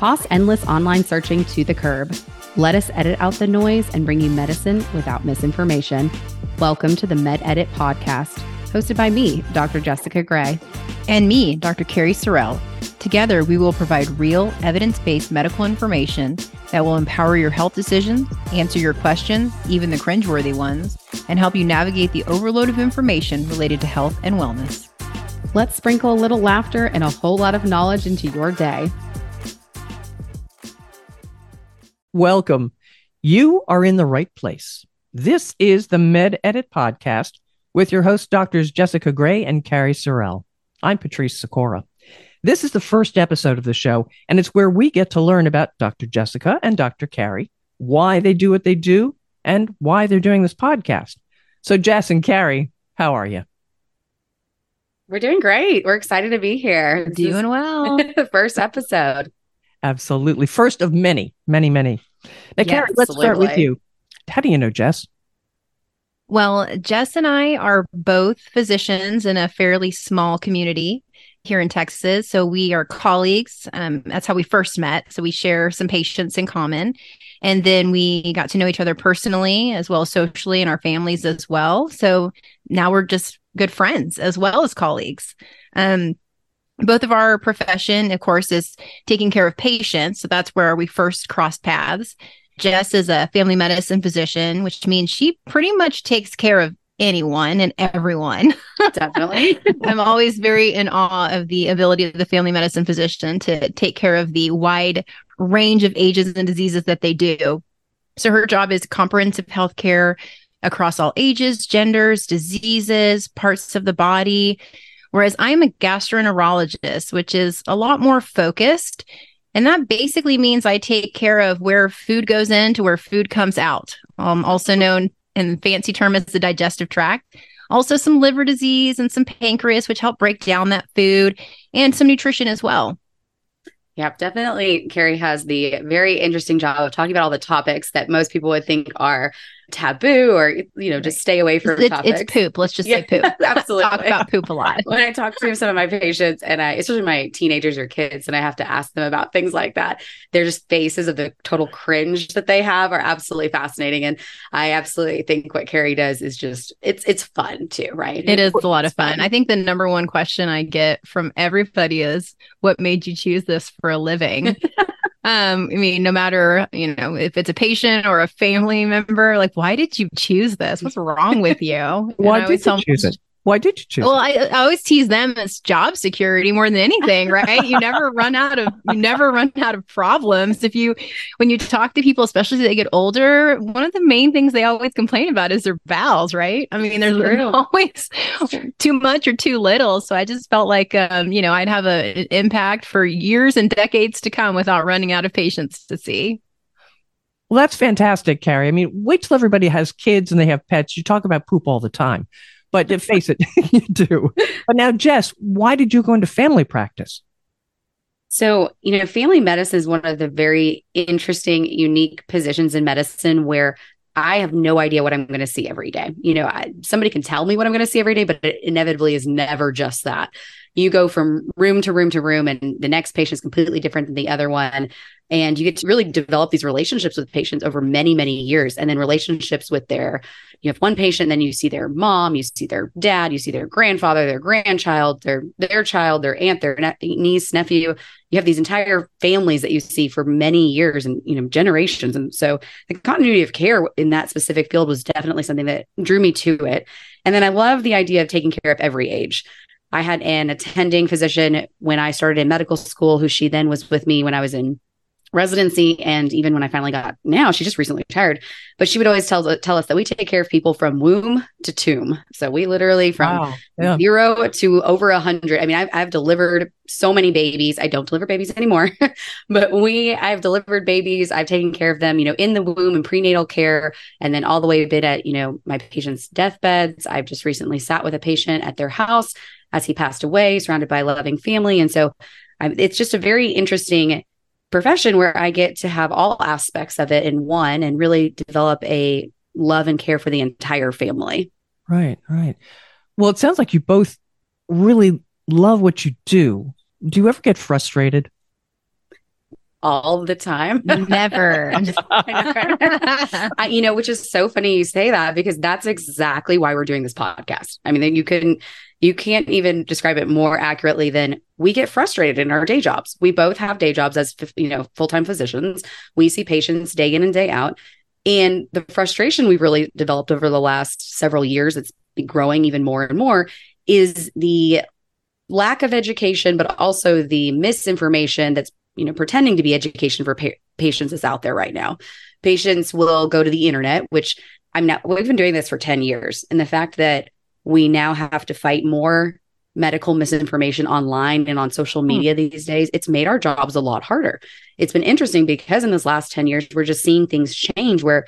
Toss endless online searching to the curb. Let us edit out the noise and bring you medicine without misinformation. Welcome to the Med Edit podcast, hosted by me, Dr. Jessica Gray. And me, Dr. Cari Sorrell. Together, we will provide real, evidence based medical information that will empower your health decisions, answer your questions, even the cringeworthy ones, and help you navigate the overload of information related to health and wellness. Let's sprinkle a little laughter and a whole lot of knowledge into your day. Welcome. You are in the right place. This is the Med Edit podcast with your hosts, Doctors Jessica Gray and Cari Sorrell. I'm Patrice Sikora. This is the first episode of the show, and it's where we get to learn about Dr. Jessica and Dr. Cari, why they do what they do, and why they're doing this podcast. So, Jess and Cari, how are you? We're doing great. We're excited to be here. This doing well. the first episode. Absolutely. First of many, many, many. Now, yes, Cari, let's start with you. How do you know Jess? Well, Jess and I are both physicians in a fairly small community here in Texas. So we are colleagues. Um, that's how we first met. So we share some patients in common. And then we got to know each other personally as well as socially and our families as well. So now we're just good friends as well as colleagues. Um, both of our profession, of course, is taking care of patients. So that's where we first crossed paths. Jess is a family medicine physician, which means she pretty much takes care of anyone and everyone. Definitely. I'm always very in awe of the ability of the family medicine physician to take care of the wide range of ages and diseases that they do. So her job is comprehensive health care across all ages, genders, diseases, parts of the body. Whereas I'm a gastroenterologist, which is a lot more focused. And that basically means I take care of where food goes in to where food comes out, um, also known in fancy term as the digestive tract. Also, some liver disease and some pancreas, which help break down that food, and some nutrition as well. Yep, definitely. Cari has the very interesting job of talking about all the topics that most people would think are taboo or you know just stay away from it's, topics. It's poop. Let's just yeah, say poop. Absolutely, talk about poop a lot. When I talk to some of my patients, and I especially my teenagers or kids, and I have to ask them about things like that, their just faces of the total cringe that they have are absolutely fascinating. And I absolutely think what Cari does is just it's it's fun too, right? It is a lot of fun. fun. I think the number one question I get from everybody is, "What made you choose this for a living?" Um, I mean, no matter, you know, if it's a patient or a family member, like, why did you choose this? What's wrong with you? why did you choose it? Why did you choose? Well, I, I, always tease them as job security more than anything, right? you never run out of you never run out of problems. If you when you talk to people, especially as they get older, one of the main things they always complain about is their bowels, right? I mean, there's always too much or too little. So I just felt like um, you know, I'd have a, an impact for years and decades to come without running out of patients to see. Well, that's fantastic, Cari. I mean, wait till everybody has kids and they have pets. You talk about poop all the time. But face it, you do. But now, Jess, why did you go into family practice? So, you know, family medicine is one of the very interesting, unique positions in medicine where I have no idea what I'm going to see every day. You know, I, somebody can tell me what I'm going to see every day, but it inevitably is never just that you go from room to room to room and the next patient is completely different than the other one. And you get to really develop these relationships with patients over many many years and then relationships with their you have one patient then you see their mom you see their dad you see their grandfather their grandchild their their child their aunt their niece nephew. You have these entire families that you see for many years and you know generations. And so the continuity of care in that specific field was definitely something that drew me to it. And then i love the idea of taking care of every age I had an attending physician when I started in medical school, who she then was with me when I was in residency and even when I finally got now she just recently retired but she would always tell tell us that we take care of people from womb to tomb so we literally from wow. yeah. zero to over a hundred I mean I've, I've delivered so many babies I don't deliver babies anymore but we I've delivered babies I've taken care of them you know in the womb and prenatal care and then all the way a bit at you know my patients deathbeds I've just recently sat with a patient at their house as he passed away, surrounded by a loving family. And so um, it's just a very interesting profession where I get to have all aspects of it in one and really develop a love and care for the entire family. Right, right. Well, it sounds like you both really love what you do. Do you ever get frustrated? all the time. Never. I, you know, which is so funny you say that because that's exactly why we're doing this podcast. I mean, you couldn't, you can't even describe it more accurately than we get frustrated in our day jobs. We both have day jobs as, you know, full time physicians. We see patients day in and day out. And the frustration we've really developed over the last several years, it's growing even more and more, is the lack of education, but also the misinformation that's you know pretending to be education for pa- patients is out there right now. Patients will go to the internet, which I'm not. We've been doing this for ten years, and the fact that we now have to fight more medical misinformation online and on social hmm. media mm. these days, it's made our jobs a lot harder. It's been interesting because in this last 10 years, we're just seeing things change where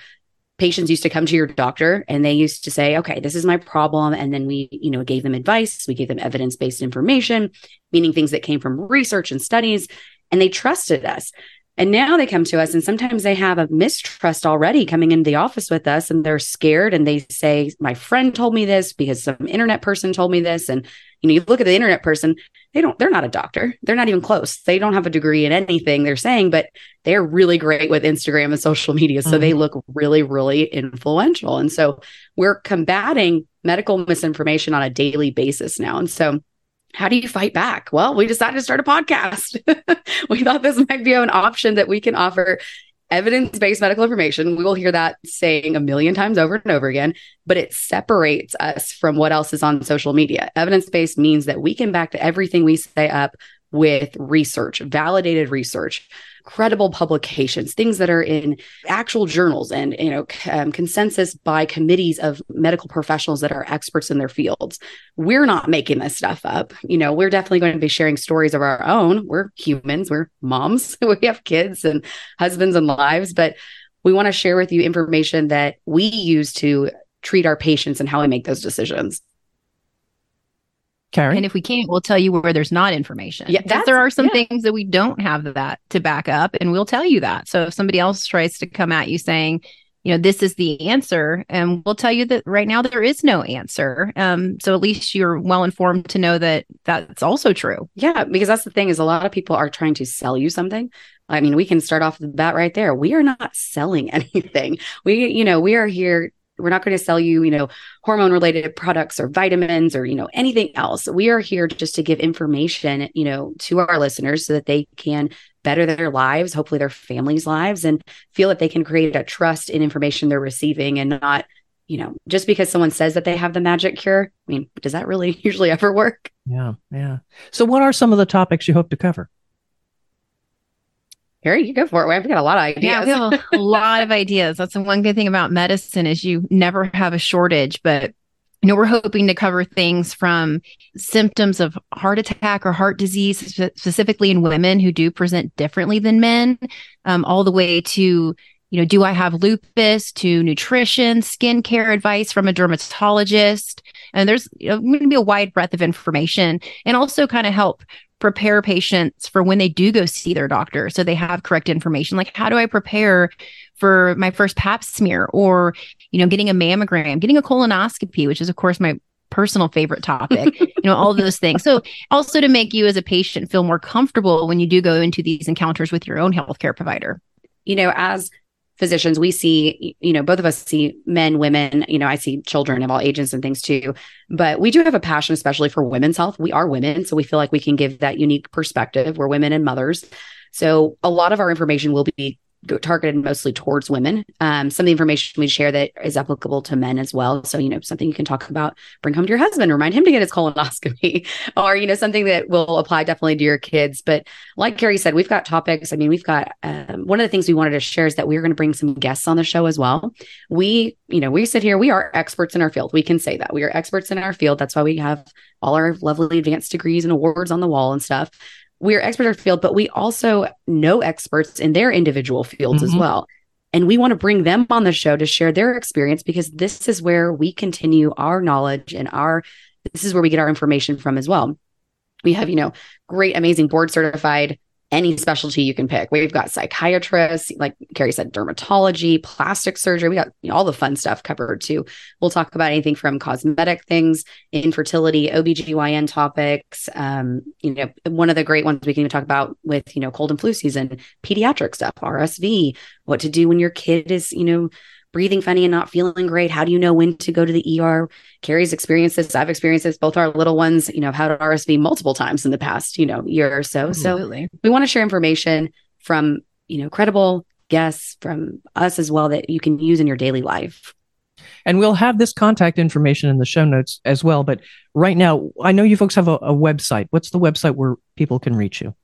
patients used to come to your doctor and they used to say okay this is my problem and then we you know gave them advice we gave them evidence-based information meaning things that came from research and studies and they trusted us and now they come to us and sometimes they have a mistrust already coming into the office with us and they're scared and they say my friend told me this because some internet person told me this. And you know you look at the internet person they don't they're not a doctor. They're not even close. They don't have a degree in anything they're saying but they're really great with instagram and social media so mm-hmm. they look really really influential. And so we're combating medical misinformation on a daily basis now. And so how do you fight back? Well, we decided to start a podcast. we thought this might be an option that we can offer evidence based medical information. We will hear that saying a million times over and over again, but it separates us from what else is on social media. Evidence based means that we can back to everything we say up with research, validated research credible publications, things that are in actual journals and you know um, consensus by committees of medical professionals that are experts in their fields. We're not making this stuff up. You know, we're definitely going to be sharing stories of our own. We're humans. We're moms. we have kids and husbands and lives, but we want to share with you information that we use to treat our patients and how we make those decisions. Cari? And if we can't, we'll tell you where there's not information. Yeah, because there are some yeah. things that we don't have that to back up, and we'll tell you that. So if somebody else tries to come at you saying, you know, this is the answer, and we'll tell you that right now there is no answer. Um, so at least you're well informed to know that that's also true. Yeah, because that's the thing is a lot of people are trying to sell you something. I mean, we can start off the bat right there. We are not selling anything. We, you know, we are here we're not going to sell you, you know, hormone related products or vitamins or, you know, anything else. We are here just to give information, you know, to our listeners so that they can better their lives, hopefully their families' lives, and feel that they can create a trust in information they're receiving and not, you know, just because someone says that they have the magic cure. I mean, does that really usually ever work? Yeah. Yeah. So, what are some of the topics you hope to cover? Harry, you go for it. We've got a lot of ideas. Yeah, we have a lot of ideas. That's the one good thing about medicine is you never have a shortage. But you know, we're hoping to cover things from symptoms of heart attack or heart disease, specifically in women who do present differently than men, um, all the way to you know, do I have lupus to nutrition, skincare advice from a dermatologist? And there's you know, going to be a wide breadth of information and also kind of help prepare patients for when they do go see their doctor so they have correct information like how do i prepare for my first pap smear or you know getting a mammogram getting a colonoscopy which is of course my personal favorite topic you know all those things. So also to make you as a patient feel more comfortable when you do go into these encounters with your own healthcare provider. You know as physicians we see you know both of us see men women you know i see children of all ages and things too. But we do have a passion especially for women's health. We are women so we feel like we can give that unique perspective. We're women and mothers. So a lot of our information will be targeted mostly towards women. Um, some of the information we share that is applicable to men as well. So, you know, something you can talk about, bring home to your husband, remind him to get his colonoscopy, or, you know, something that will apply definitely to your kids. But like Cari said, we've got topics. I mean, we've got um, one of the things we wanted to share is that we're going to bring some guests on the show as well. We, you know, we sit here, we are experts in our field. We can say that we are experts in our field. That's why we have all our lovely advanced degrees and awards on the wall and stuff we are experts in our field, but we also know experts in their individual fields mm-hmm. as well. And we want to bring them on the show to share their experience because this is where we continue our knowledge and our, this is where we get our information from as well. We have, you know, great, amazing board certified any specialty you can pick. We've got psychiatrists, like Cari said, dermatology, plastic surgery. We got you know, all the fun stuff covered too. We'll talk about anything from cosmetic things, infertility, OBGYN topics. Um, you know, one of the great ones we can even talk about with, you know, cold and flu season, pediatric stuff, RSV, what to do when your kid is, you know, breathing funny and not feeling great? How do you know when to go to the ER? Carrie's experienced this. I've experienced this. Both our little ones, you know, have had RSV multiple times in the past, you know, year or so. Absolutely. So we want to share information from, you know, credible guests from us as well that you can use in your daily life. And we'll have this contact information in the show notes as well. But right now, I know you folks have a, a website. What's the website where people can reach you?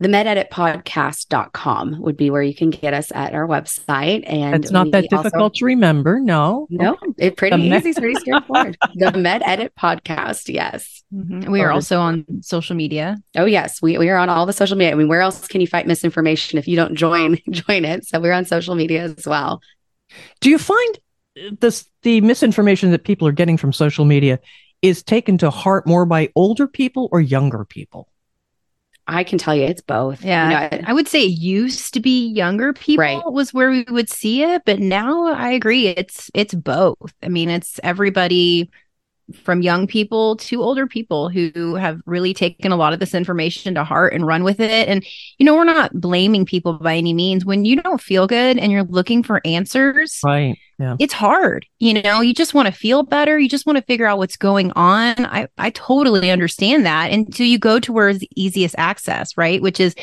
The mededitpodcast.com would be where you can get us at our website. And it's not that difficult also, to remember. No. No, it's pretty the easy, med- pretty straightforward. the Med Edit Podcast. Yes. Mm-hmm. We are also on social media. Oh yes. We, we are on all the social media. I mean, where else can you fight misinformation if you don't join, join it? So we're on social media as well. Do you find this, the misinformation that people are getting from social media is taken to heart more by older people or younger people? I can tell you it's both. Yeah. You know, I, I, would say it used to be younger people right. was where we would see it, but now I agree it's it's both. I mean, it's everybody from young people to older people who have really taken a lot of this information to heart and run with it. And, you know, we're not blaming people by any means. When you don't feel good and you're looking for answers, right. Yeah. It's hard. You know, you just want to feel better. You just want to figure out what's going on. I, I totally understand that And so you go to where is the easiest access, right? Which is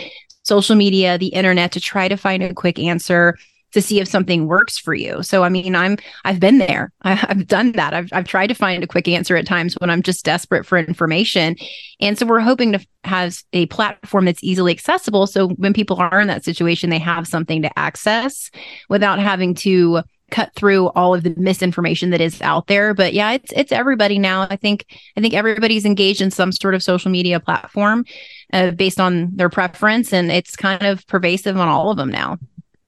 social media, the internet to try to find a quick answer to see if something works for you. So, I mean, I'm, I've been there. I, have done that. I've, I've tried to find a quick answer at times when I'm just desperate for information. And so we're hoping to have a platform that's easily accessible. So when people are in that situation, they have something to access without having to cut through all of the misinformation that is out there but yeah it's it's everybody now i think i think everybody's engaged in some sort of social media platform uh, based on their preference and it's kind of pervasive on all of them now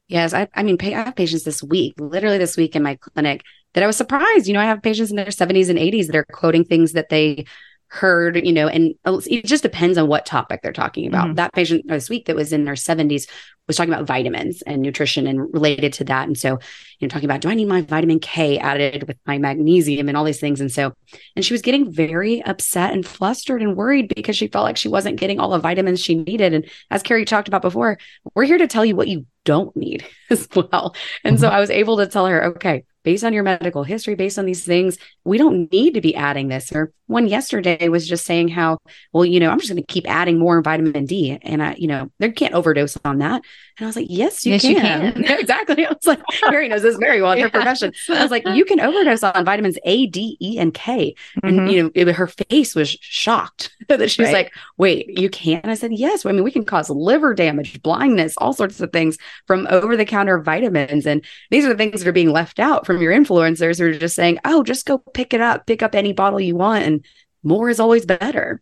Yes, I, I mean, I have patients this week, literally this week in my clinic, that I was surprised. You know, I have patients in their 70s and 80s that are quoting things that they heard, you know, and it just depends on what topic they're talking about. Mm-hmm. That patient this week that was in their 70s was talking about vitamins and nutrition and related to that. And so, you know, talking about do I need my vitamin K added with my magnesium and all these things. And so, and she was getting very upset and flustered and worried because she felt like she wasn't getting all the vitamins she needed. And as Cari talked about before, we're here to tell you what you don't need as well. And mm-hmm. so I was able to tell her, okay, based on your medical history, based on these things, we don't need to be adding this. Or one yesterday was just saying how, well, you know, I'm just going to keep adding more vitamin D. And I, you know, they can't overdose on that. And I was like, yes, you yes, can. You can. exactly. I was like, Mary knows this very well in her profession. I was like, you can overdose on vitamins A, D, E, and K. And, mm-hmm. you know, it, her face was shocked that she was right. like, wait, you can? I said, yes. I mean, we can cause liver damage, blindness, all sorts of things from over the counter vitamins. And these are the things that are being left out from your influencers who are just saying, oh, just go pick it up, pick up any bottle you want. And more is always better.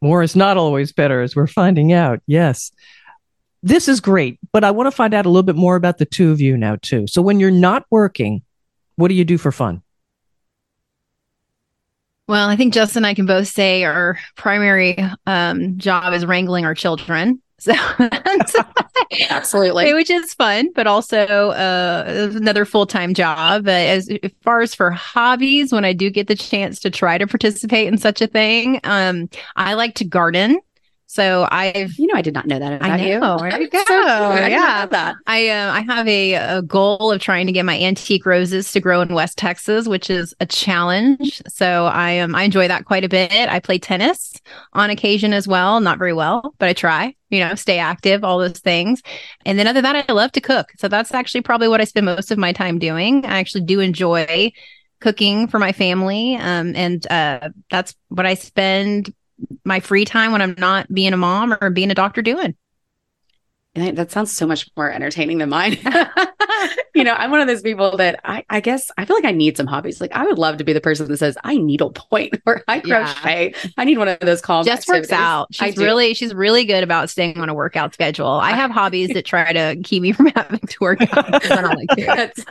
More is not always better, as we're finding out. Yes. This is great, but I want to find out a little bit more about the two of you now, too. So, when you're not working, what do you do for fun? Well, I think Justin and I can both say our primary um, job is wrangling our children. So absolutely, which is fun, but also uh, another full time job. Uh, as, as far as for hobbies, when I do get the chance to try to participate in such a thing, um, I like to garden. So I've, you know, I did not know that about I know. you. There you go. So yeah, that. I uh, I have a, a goal of trying to get my antique roses to grow in West Texas, which is a challenge. So I am um, I enjoy that quite a bit. I play tennis on occasion as well, not very well, but I try. You know, stay active, all those things. And then other than that, I love to cook. So that's actually probably what I spend most of my time doing. I actually do enjoy cooking for my family, um, and uh, that's what I spend my free time when I'm not being a mom or being a doctor doing. That sounds so much more entertaining than mine. you know, I'm one of those people that I, I guess I feel like I need some hobbies. Like I would love to be the person that says I needlepoint or I crochet. Yeah. I need one of those calls. Just works out. She's really she's really good about staying on a workout schedule. I have hobbies that try to keep me from having to work out because I don't like to. that's,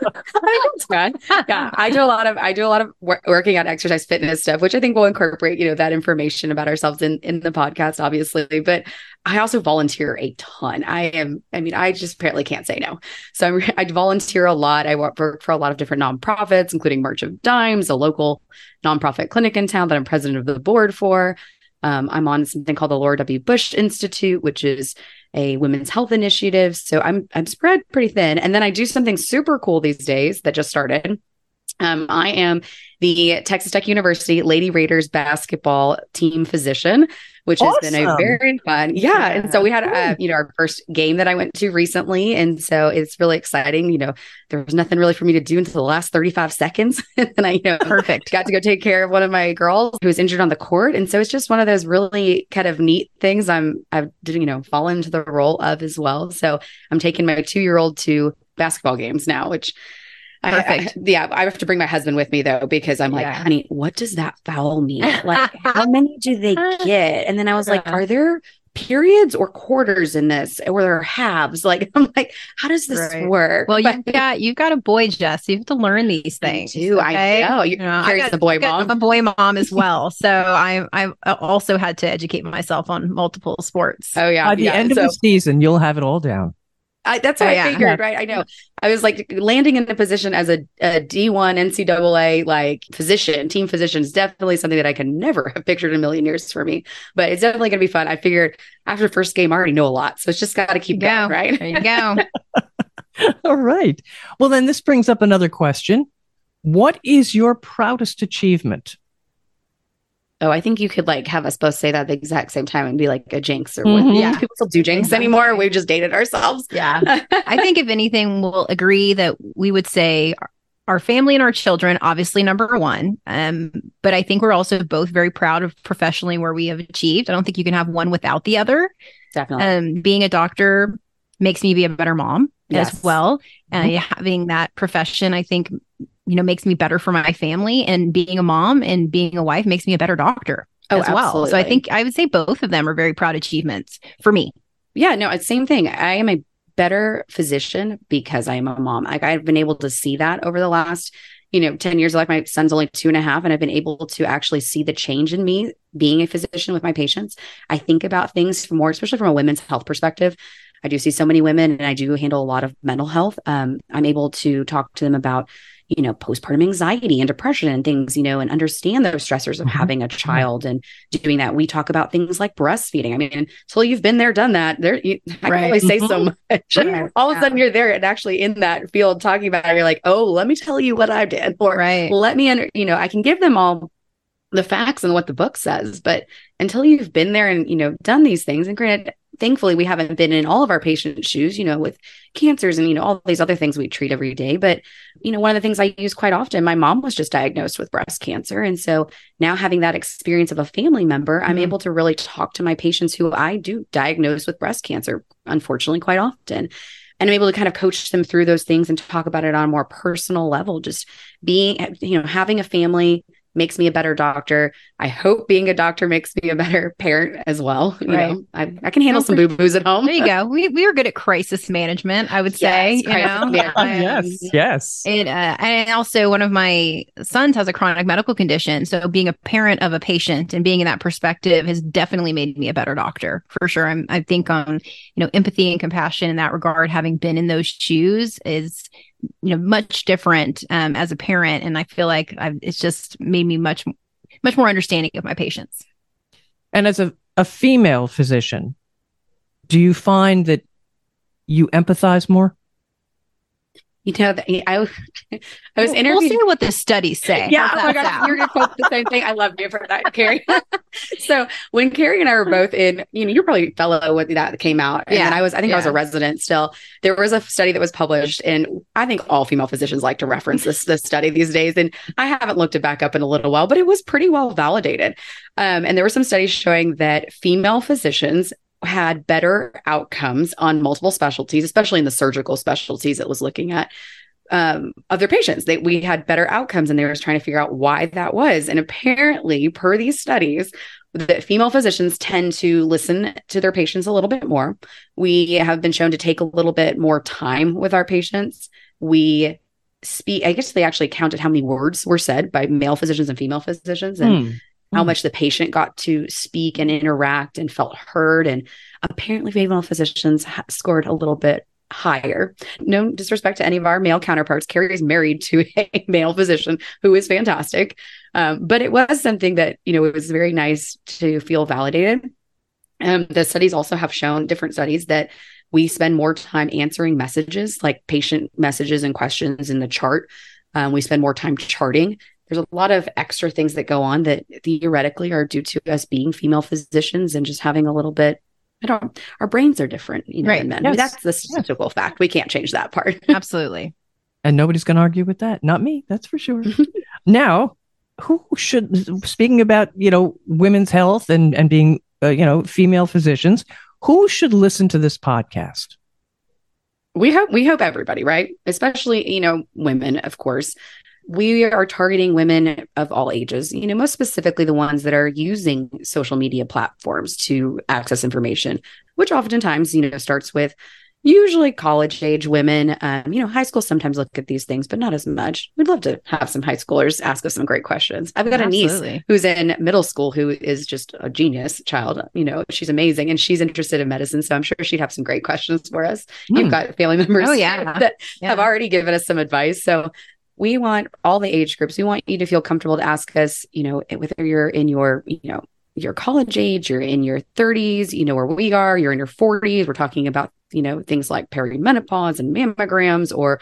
that's Yeah, I do a lot of I do a lot of wor- working out, exercise, fitness stuff, which I think will incorporate you know that information about ourselves in in the podcast, obviously. But I also volunteer a ton. I am, I mean, I just apparently can't say no. So I'm, I volunteer a lot. I work for a lot of different nonprofits, including March of Dimes, a local nonprofit clinic in town that I'm president of the board for. Um, I'm on something called the Laura W. Bush Institute, which is a women's health initiative. So I'm I'm spread pretty thin. And then I do something super cool these days that just started. Um, I am the Texas Tech University Lady Raiders basketball team physician, which awesome. has been a very fun. Yeah. yeah. And so we had, uh, you know, our first game that I went to recently. And so it's really exciting. You know, there was nothing really for me to do until the last 35 seconds. and I, you know, perfect. Got to go take care of one of my girls who was injured on the court. And so it's just one of those really kind of neat things I'm, I've, you know, fallen into the role of as well. So I'm taking my two year old to basketball games now, which Perfect. I, I, yeah, I have to bring my husband with me though because I'm like, yeah. honey, what does that foul mean? Like, how many do they get? And then I was like, are there periods or quarters in this, or there halves? Like, I'm like, how does this right. work? Well, but, you've got you've got a boy, Jess. You have to learn these things. I do okay? I know? You, you know, I got, the boy mom. I'm a boy mom as well, so I I also had to educate myself on multiple sports. Oh yeah. By the yeah. end so, of the season, you'll have it all down. I, that's what oh, I yeah. figured, uh-huh. right? I know. I was like landing in a position as a a D1 NCAA like physician, team physician is definitely something that I could never have pictured in a million years for me. But it's definitely going to be fun. I figured after the first game, I already know a lot, so it's just got to keep going, right? There you go. All right. Well, then this brings up another question. What is your proudest achievement? Oh, I think you could like have us both say that at the exact same time and be like a jinx or mm-hmm. what? Yeah, people still do jinx exactly. anymore. We've just dated ourselves. Yeah. I think if anything, we'll agree that we would say our family and our children, obviously number one. Um, but I think we're also both very proud of professionally where we have achieved. I don't think you can have one without the other. Definitely. Um, being a doctor makes me be a better mom yes. as well. And mm-hmm. uh, having that profession, I think you know makes me better for my family and being a mom and being a wife makes me a better doctor oh, as well. Absolutely. so i think i would say both of them are very proud achievements for me. Yeah no same thing. I am a better physician because i am a mom. Like i've been able to see that over the last you know 10 years like my son's only two and a half and i've been able to actually see the change in me being a physician with my patients. I think about things more especially from a women's health perspective. I do see so many women and i do handle a lot of mental health. Um, i'm able to talk to them about you know, postpartum anxiety and depression and things, you know, and understand those stressors of mm-hmm. having a child and doing that. We talk about things like breastfeeding. I mean, until you've been there, done that, there, you, I right. can only say so mm-hmm. much. All of a sudden you're there and actually in that field talking about it, you're like, oh, let me tell you what I did. Or right. let me, under, you know, I can give them all the facts and what the book says. But until you've been there and, you know, done these things, and granted, thankfully we haven't been in all of our patients' shoes, you know, with cancers and, you know, all these other things we treat every day. But, you know, one of the things I use quite often, my mom was just diagnosed with breast cancer. And so now having that experience of a family member, mm-hmm. I'm able to really talk to my patients who I do diagnose with breast cancer, unfortunately, quite often and I'm able to kind of coach them through those things and talk about it on a more personal level. Just being, you know, having a family, makes me a better doctor. I hope being a doctor makes me a better parent as well. You right. know, I, I can handle some boo boos at home. There you go. We we are good at crisis management, I would say. Yes, you know? yes, yes. And, uh, and also, one of my sons has a chronic medical condition. So, being a parent of a patient and being in that perspective has definitely made me a better doctor for sure. I'm, I think on you know empathy and compassion in that regard, having been in those shoes is you know much different um, as a parent. And i feel like I've, it's just made me much much more understanding of my patients. And as a, a female physician do you find that you empathize more you know, I, I was interviewed. We'll see what the studies say. Yeah. Oh my gosh. You're going to quote the same thing. I love you for that, Cari. so when Cari and I were both in, you know, you're probably fellow when that came out. And yeah. I was, I think yeah. I was a resident still. There was a study that was published and I think all female physicians like to reference this, this study these days. And I haven't looked it back up in a little while, but it was pretty well validated. Um, and there were some studies showing that female physicians had better outcomes on multiple specialties, especially in the surgical specialties it was looking at um, patients. They, we had better outcomes, and they were trying to figure out why that was. And apparently, per these studies, that female physicians tend to listen to their patients a little bit more. We have been shown to take a little bit more time with our patients. We speak, I guess they actually counted how many words were said by male physicians and female physicians. And hmm how much the patient got to speak and interact and felt heard. And apparently, female physicians ha- scored a little bit higher. No disrespect to any of our male counterparts. Cari is married to a male physician who is fantastic. Um, but it was something that, you know, it was very nice to feel validated. Um, the studies also have shown different studies that we spend more time answering messages like patient messages and questions in the chart. Um, we spend more time charting there's a lot of extra things that go on that theoretically are due to us being female physicians and just having a little bit I don't our brains are different, you know, Right. than men. Yes. I mean, that's the statistical fact. We can't change that part. Absolutely. And nobody's going to argue with that. Not me, that's for sure. now, who should, speaking about, you know, women's health and, and being, uh, you know, female physicians, who should listen to this podcast? we hope we hope everybody, right? Especially, you know, women, of course. We are targeting women of all ages, you know, most specifically the ones that are using social media platforms to access information, which oftentimes, you know, starts with usually college age women. Um, you know, high school sometimes look at these things, but not as much. We'd love to have some high schoolers ask us some great questions. I've got a niece who's in middle school who is just a genius child. You know, she's amazing and she's interested in medicine. So I'm sure she'd have some great questions for us. Hmm. You've got family members Oh, yeah. that Yeah. have already given us some advice. So we want all the age groups. We want you to feel comfortable to ask us, you know, whether you're in your, you know, your college age, you're in your 30s, you know where we are, you're in your 40s. We're talking about, you know, things like perimenopause and mammograms, or,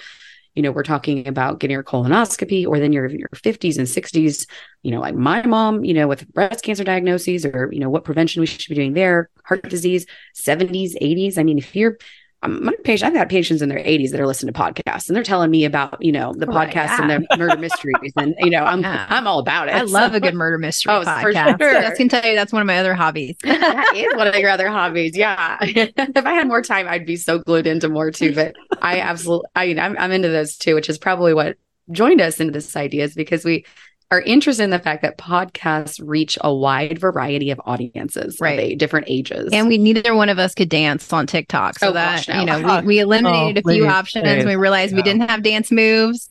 you know, we're talking about getting your colonoscopy, or then you're in your 50s and 60s, you know, like my mom, you know, with breast cancer diagnoses, or, you know, what prevention we should be doing there, heart disease, 70s, 80s. I mean, if you're Um, my patient, I've had patients in their 80s that are listening to podcasts and they're telling me about, you know, the Oh, podcasts and the murder mysteries. And, you know, I'm Yeah. I'm all about it. I love So- a good murder mystery Oh, for podcast. sure. I can tell you that's one of my other hobbies. that is one of your other hobbies. Yeah. if I had more time, I'd be so glued into more too. But I absolutely, I mean, I'm, I'm into those too, which is probably what joined us into this idea is because we are interested in the fact that podcasts reach a wide variety of audiences, Right. of a- different ages. and we neither one of us could dance on TikTok. So Oh, that, gosh, no. you know, we, we eliminated Oh, a few please, options. please. We realized we didn't have dance moves.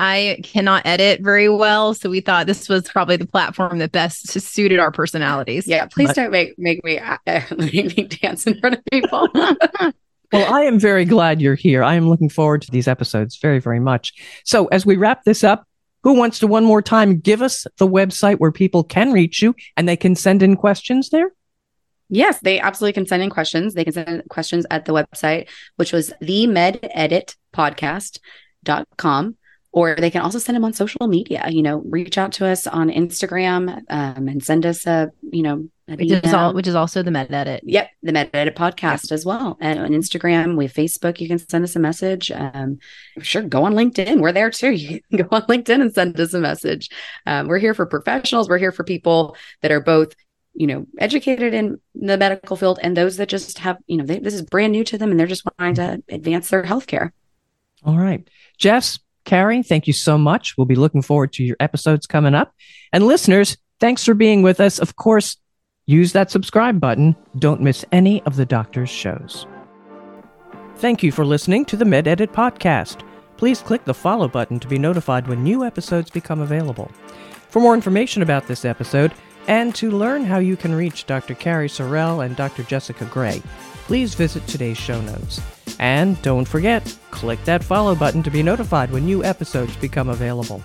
I cannot edit very well. So we thought this was probably the platform that best suited our personalities. yeah, please But- don't make make me uh, make me dance in front of people. Well, I am very glad you're here. I am looking forward to these episodes very, very much. So, as we wrap this up, who wants to one more time give us the website where people can reach you and they can send in questions there? Yes, they absolutely can send in questions. They can send questions at the website, which was the mededitpodcast.com. Or they can also send them on social media. You know, reach out to us on Instagram um, and send us a, you know, Which is, all, which is also the med edit. Yep, the Med Edit podcast as well. And on Instagram, we have Facebook. You can send us a message. Um, sure, go on LinkedIn. We're there too. You can go on LinkedIn and send us a message. Um, we're here for professionals. We're here for people that are both, you know, educated in the medical field and those that just have, you know, they, this is brand new to them and they're just wanting to advance their healthcare. All right. Jess, Cari, thank you so much. We'll be looking forward to your episodes coming up. And listeners, thanks for being with us. Of course, use that subscribe button. Don't miss any of the doctor's shows. Thank you for listening to the MedEdit podcast. Please click the follow button to be notified when new episodes become available. For more information about this episode and to learn how you can reach Dr. Cari Sorrell and Dr. Jessica Gray, please visit today's show notes. And don't forget, click that follow button to be notified when new episodes become available.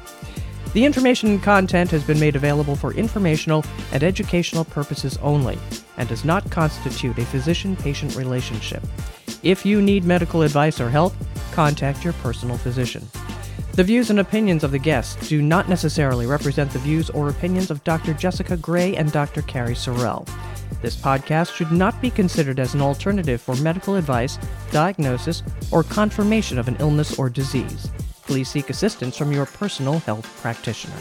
The information content has been made available for informational and educational purposes only and does not constitute a physician patient relationship. If you need medical advice or help, contact your personal physician. The views and opinions of the guests do not necessarily represent the views or opinions of Dr. Jessica Gray and Dr. Cari Sorrell. This podcast should not be considered as an alternative for medical advice, diagnosis, or confirmation of an illness or disease. Seek assistance from your personal health practitioner.